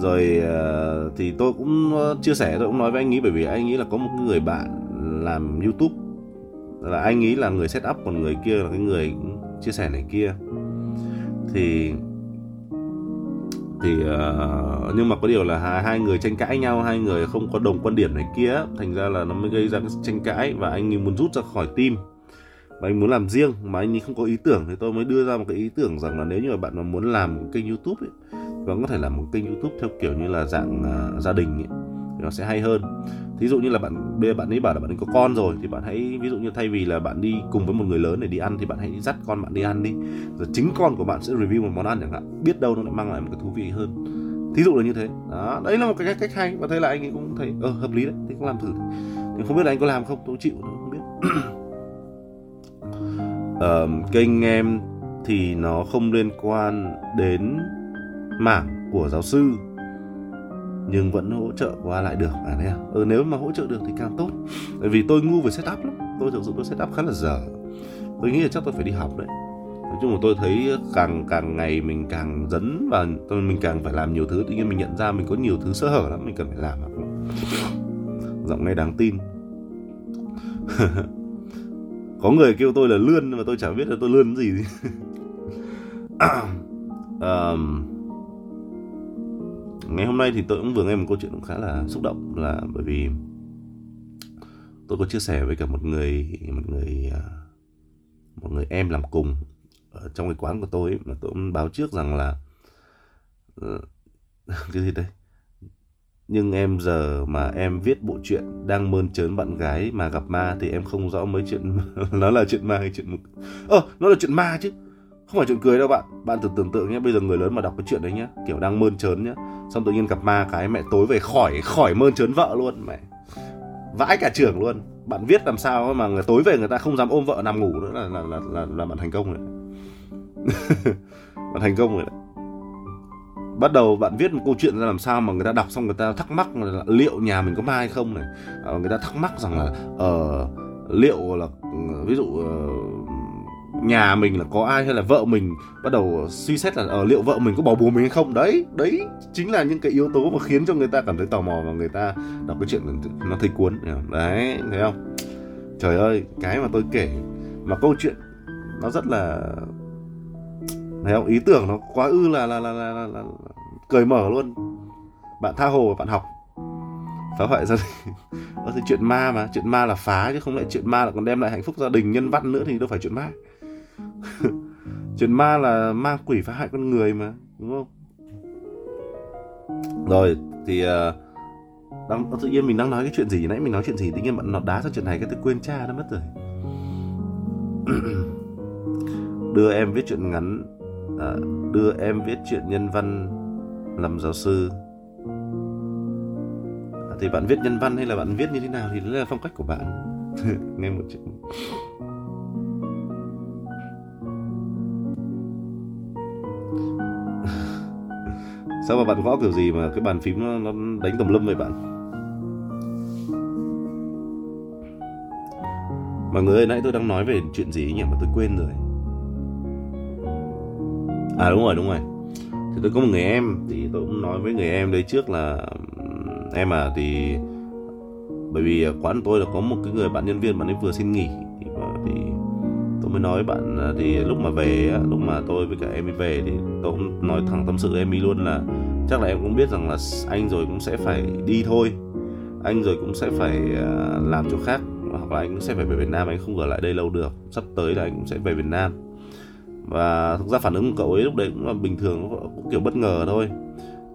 S1: rồi uh, thì tôi cũng ờ, chia sẻ tôi cũng nói với anh ấy bởi vì anh ấy là có một người bạn làm youtube. Là anh ấy là người set up còn người kia là cái người chia sẻ này kia. Thì thì uh, nhưng mà có điều là hai, hai người tranh cãi nhau hai người không có đồng quan điểm này kia thành ra là nó mới gây ra cái tranh cãi và anh ấy muốn rút ra khỏi team. Và anh muốn làm riêng mà anh ấy không có ý tưởng thì tôi mới đưa ra một cái ý tưởng rằng là nếu như mà bạn mà muốn làm một kênh youtube ấy, Vâng, có thể là một kênh youtube theo kiểu như là dạng uh, gia đình ấy, thì nó sẽ hay hơn. Thí dụ như là bạn bây giờ bạn ấy bảo là bạn ấy có con rồi thì bạn hãy ví dụ như thay vì là bạn đi cùng với một người lớn để đi ăn thì bạn hãy dắt con bạn đi ăn đi. Rồi chính con của bạn sẽ review một món ăn chẳng hạn biết đâu nó lại mang lại một cái thú vị hơn. Thí dụ là như thế. Đó đấy là một cái cách, cách hay và thế là anh ấy cũng thấy ờ hợp lý đấy thì cũng làm thử. Thì không biết là anh có làm không tôi chịu tôi không biết. Uh, kênh em thì nó không liên quan đến mảng của giáo sư. Nhưng vẫn hỗ trợ qua lại được à đấy à? Ừ, nếu mà hỗ trợ được thì càng tốt. Bởi vì tôi ngu về setup lắm. Tôi thực sự tôi setup khá là dở. Tôi nghĩ là chắc tôi phải đi học đấy. Nói chung là tôi thấy càng càng ngày mình càng dấn và tôi mình càng phải làm nhiều thứ. Tự nhiên mình nhận ra mình có nhiều thứ sơ hở lắm mình cần phải làm. Giọng nghe đáng tin. Có người kêu tôi là lươn mà tôi chẳng biết là tôi lươn gì. Um, ngày hôm nay thì tôi cũng vừa nghe một câu chuyện cũng khá là xúc động là bởi vì tôi có chia sẻ với cả một người một người à, một người em làm cùng ở trong cái quán của tôi mà tôi cũng báo trước rằng là ờ, cái gì đây? Nhưng em giờ mà em viết bộ truyện đang mơn trớn bạn gái mà gặp ma thì em không rõ mấy chuyện nó là chuyện ma hay chuyện mực. Ờ, nó là chuyện ma chứ không phải chuyện cười đâu bạn. Bạn thử tưởng tượng nhé bây giờ người lớn mà đọc cái chuyện đấy nhá kiểu đang mơn trớn nhá xong tự nhiên gặp ma cái mẹ tối về khỏi khỏi mơn trớn vợ luôn. Mẹ vãi cả trưởng luôn. Bạn viết làm sao mà người tối về người ta không dám ôm vợ nằm ngủ nữa là là là là, là bạn thành công rồi bạn thành công rồi đấy. Bắt đầu bạn viết một câu chuyện ra làm sao mà người ta đọc xong người ta thắc mắc là liệu nhà mình có ma hay không này. À, người ta thắc mắc rằng là ờ uh, liệu là ví dụ uh, nhà mình là có ai hay là vợ mình bắt đầu suy xét là ở uh, liệu vợ mình có bỏ bố mình hay không? Đấy đấy chính là những cái yếu tố mà khiến cho người ta cảm thấy tò mò và người ta đọc cái chuyện nó thấy cuốn. Đấy thấy không? Trời ơi cái mà tôi kể mà câu chuyện nó rất là thấy không? Ý tưởng nó quá ư là là là là, là, là, là cởi mở luôn. Bạn tha hồ bạn học. Phá hoại gia đình. Đó thì chuyện ma mà chuyện ma là phá chứ không lại chuyện ma là còn đem lại hạnh phúc gia đình nhân văn nữa thì đâu phải chuyện ma. chuyện ma là ma quỷ phá hại con người mà đúng không? Rồi thì uh, đang tự nhiên mình đang nói cái chuyện gì? Nãy mình nói chuyện gì? Tự nhiên bạn nó đá sang chuyện này cái tôi quên cha nó mất rồi. Đưa em viết chuyện ngắn à, đưa em viết chuyện nhân văn làm giáo sư. À, thì bạn viết nhân văn hay là bạn viết như thế nào thì đấy là phong cách của bạn. Nghe một chuyện. Sao mà bạn gõ kiểu gì mà cái bàn phím nó, nó đánh tầm lâm vậy bạn? Mọi người ơi nãy tôi đang nói về chuyện gì nhỉ? Mà tôi quên rồi. À đúng rồi đúng rồi. Thì tôi có một người em thì tôi cũng nói với người em đấy trước là em à thì bởi vì quán tôi là có một cái người bạn nhân viên bạn ấy vừa xin nghỉ tôi mới nói bạn à, thì lúc mà về lúc mà tôi với cả em ấy về thì tôi cũng nói thẳng tâm sự em ấy luôn là chắc là em cũng biết rằng là anh rồi cũng sẽ phải đi thôi. Anh rồi cũng sẽ phải à, làm chỗ khác, hoặc là anh cũng sẽ phải về Việt Nam, anh không ở lại đây lâu được. Sắp tới là anh cũng sẽ về Việt Nam. Và thực ra phản ứng của cậu ấy lúc đấy cũng là bình thường, cũng kiểu bất ngờ thôi.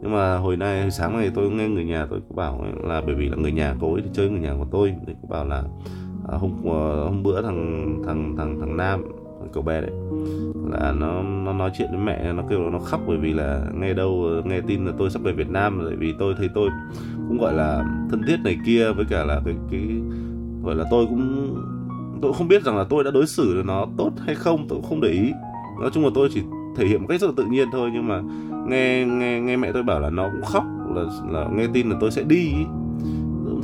S1: Nhưng mà hồi nay, hồi sáng này tôi nghe người nhà tôi cũng bảo là, bởi vì là người nhà cậu ấy thì chơi người nhà của tôi, thì cũng bảo là à, hôm ờ, hôm bữa thằng thằng thằng thằng nam thằng cậu bé đấy là nó nó nói chuyện với mẹ nó kêu nó khóc bởi vì là nghe đâu nghe tin là tôi sắp về Việt Nam bởi vì tôi thấy tôi cũng gọi là thân thiết này kia với cả là cái cái gọi là tôi cũng tôi không biết rằng là tôi đã đối xử nó tốt hay không tôi cũng không để ý. Nói chung là tôi chỉ thể hiện một cách rất là tự nhiên thôi nhưng mà nghe nghe nghe mẹ tôi bảo là nó cũng khóc là là nghe tin là tôi sẽ đi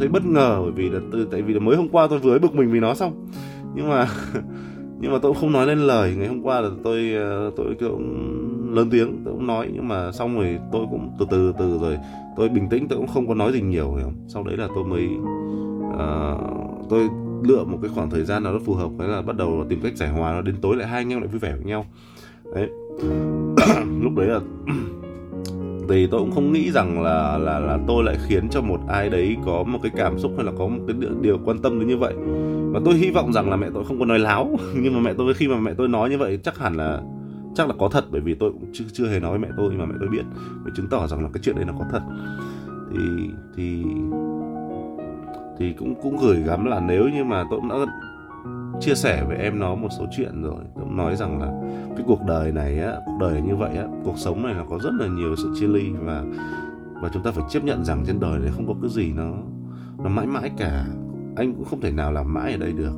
S1: thấy bất ngờ bởi vì là từ tại vì là mới hôm qua tôi vừa bực mình vì nó xong. Nhưng mà nhưng mà tôi cũng không nói lên lời. Ngày hôm qua là tôi ờ, tôi cũng lớn tiếng tôi cũng nói. Nhưng mà xong rồi tôi cũng từ từ từ rồi tôi bình tĩnh tôi cũng không có nói gì nhiều hiểu không? Sau đấy là tôi mới uh, tôi lựa một cái khoảng thời gian nào đó phù hợp. Thế là bắt đầu tìm cách giải hòa nó. Đến tối lại hai anh em lại vui vẻ với nhau. Đấy. Lúc đấy là thì tôi cũng không nghĩ rằng là là là tôi lại khiến cho một ai đấy có một cái cảm xúc hay là có một cái điều, điều quan tâm đến như vậy. Và tôi hy vọng rằng là mẹ tôi không có nói láo. Nhưng mà mẹ tôi khi mà mẹ tôi nói như vậy chắc hẳn là chắc là có thật bởi vì tôi cũng chưa chưa hề nói với mẹ tôi mà mẹ tôi biết để chứng tỏ rằng là cái chuyện đấy nó có thật. Thì thì thì cũng cũng gửi gắm là nếu như mà tôi cũng đã chia sẻ với em nó một số chuyện rồi. Cũng nói rằng là cái cuộc đời này á cuộc đời như vậy á cuộc sống này là có rất là nhiều sự chia ly và và chúng ta phải chấp nhận rằng trên đời này không có cái gì nó nó mãi mãi cả. Anh cũng không thể nào làm mãi ở đây được.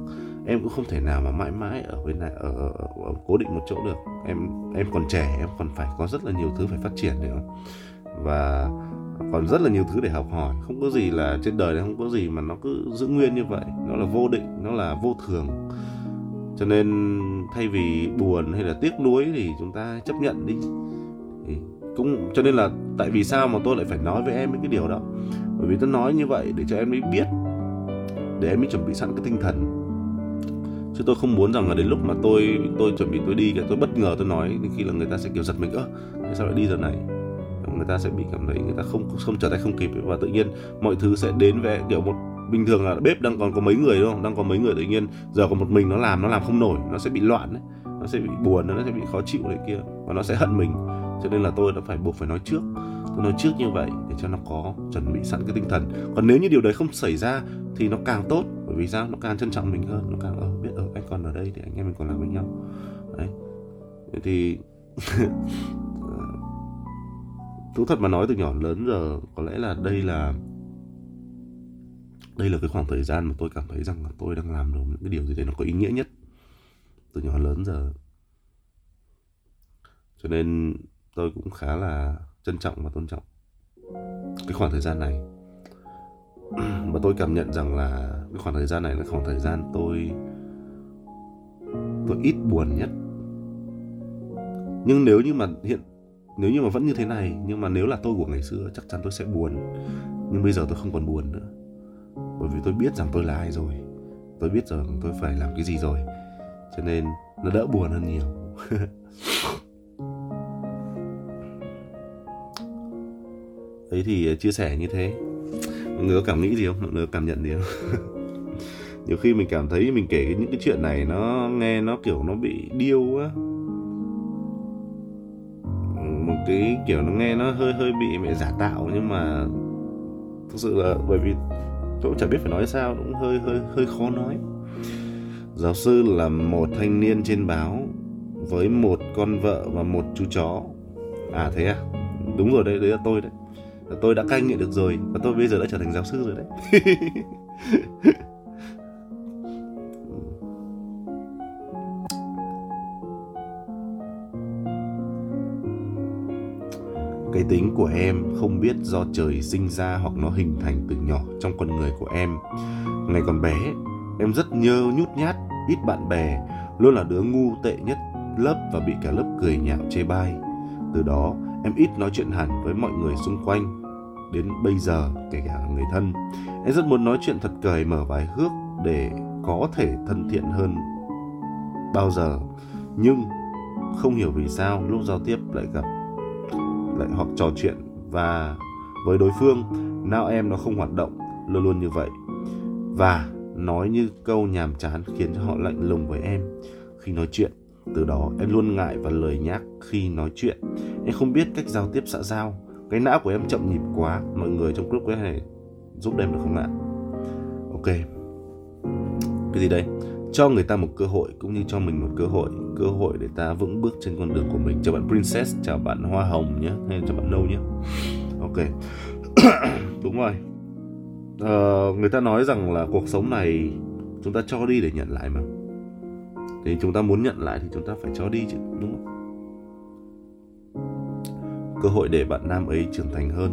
S1: Em cũng không thể nào mà mãi mãi ở bên này ở, ở, ở cố định một chỗ được. Em em còn trẻ em còn phải có rất là nhiều thứ phải phát triển nữa và còn rất là nhiều thứ để học hỏi. Không có gì là trên đời này không có gì mà nó cứ giữ nguyên như vậy. Nó là vô định, nó là vô thường. Cho nên thay vì buồn hay là tiếc nuối thì chúng ta chấp nhận đi. Thì cũng, cho nên là tại vì sao mà tôi lại phải nói với em cái điều đó? Bởi vì tôi nói như vậy để cho em ấy biết, để em ấy chuẩn bị sẵn cái tinh thần. Chứ tôi không muốn rằng là đến lúc mà tôi tôi chuẩn bị tôi đi tôi bất ngờ tôi nói thì khi là người ta sẽ kiểu giật mình, ơ, tại sao lại đi giờ này? Người ta sẽ bị cảm thấy người ta không không trở tay không kịp. Và tự nhiên mọi thứ sẽ đến về kiểu một, bình thường là bếp đang còn có mấy người, đúng không? Đang có mấy người tự nhiên giờ còn một mình nó làm nó làm không nổi, nó sẽ bị loạn đấy nó sẽ bị buồn, nó sẽ bị khó chịu đấy kia. Và nó sẽ hận mình. Cho nên là tôi đã phải buộc phải nói trước. Tôi nói trước như vậy để cho nó có chuẩn bị sẵn cái tinh thần. Còn nếu như điều đấy không xảy ra thì nó càng tốt. Bởi vì sao? Nó càng trân trọng mình hơn. Nó càng ở biết ở anh còn ở đây thì anh em mình còn làm với nhau. Đấy. Thì thú thật mà nói từ nhỏ lớn giờ, có lẽ là đây là đây là cái khoảng thời gian mà tôi cảm thấy rằng là tôi đang làm được những cái điều gì đấy nó có ý nghĩa nhất từ nhỏ lớn giờ. Cho nên tôi cũng khá là trân trọng và tôn trọng cái khoảng thời gian này. Và tôi cảm nhận rằng là cái khoảng thời gian này là khoảng thời gian tôi tôi ít buồn nhất. Nhưng nếu như mà hiện nếu như mà vẫn như thế này, nhưng mà nếu là tôi của ngày xưa, chắc chắn tôi sẽ buồn. Nhưng bây giờ tôi không còn buồn nữa. Bởi vì tôi biết rằng tôi là ai rồi. Tôi biết rằng tôi phải làm cái gì rồi. Cho nên nó đỡ buồn hơn nhiều. Đấy thì à, chia sẻ như thế. Mọi người có cảm nghĩ gì không? Mọi người có cảm nhận gì không? Nhiều khi mình cảm thấy mình kể những cái chuyện này, nó nghe nó kiểu nó bị điêu á cái kiểu nó nghe nó hơi hơi bị mẹ giả tạo, nhưng mà thực sự là bởi vì tôi cũng chẳng biết phải nói sao, cũng hơi hơi hơi khó nói. Giáo sư là một thanh niên trên báo với một con vợ và một chú chó. À thế à? Đúng rồi đấy đấy là tôi đấy. Tôi đã cai nghiện được rồi và tôi bây giờ đã trở thành giáo sư rồi đấy. cái tính của em không biết do trời sinh ra hoặc nó hình thành từ nhỏ trong con người của em. Ngày còn bé, em rất nhơ nhút nhát, ít bạn bè, luôn là đứa ngu tệ nhất lớp và bị cả lớp cười nhạo chê bai. Từ đó, em ít nói chuyện hẳn với mọi người xung quanh. Đến bây giờ, kể cả người thân, em rất muốn nói chuyện thật cởi mở vài hước để có thể thân thiện hơn. Bao giờ, nhưng không hiểu vì sao lúc giao tiếp lại gặp lại hoặc trò chuyện và với đối phương, não em nó không hoạt động, luôn luôn như vậy. Và nói như câu nhàm chán khiến cho họ lạnh lùng với em. Khi nói chuyện, từ đó em luôn ngại và lời nhắc khi nói chuyện. Em không biết cách giao tiếp xã giao. Cái não của em chậm nhịp quá, mọi người trong group có thể giúp em được không ạ? Ok. Cái gì đây? Cho người ta một cơ hội cũng như cho mình một cơ hội cơ hội để ta vững bước trên con đường của mình. Chào bạn princess chào bạn hoa hồng nhé hay chào bạn nâu nhé. Ok. Đúng rồi. Uh, người ta nói rằng là cuộc sống này chúng ta cho đi để nhận lại mà. Thì chúng ta muốn nhận lại thì chúng ta phải cho đi chứ đúng không? Cơ hội để bạn nam ấy trưởng thành hơn.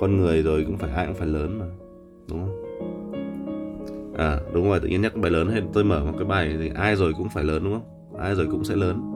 S1: Con người rồi cũng phải ai cũng phải lớn mà đúng không? À đúng rồi, tự nhiên nhắc bài lớn hay tôi mở một cái bài thì ai rồi cũng phải lớn, đúng không? Ai rồi cũng sẽ lớn.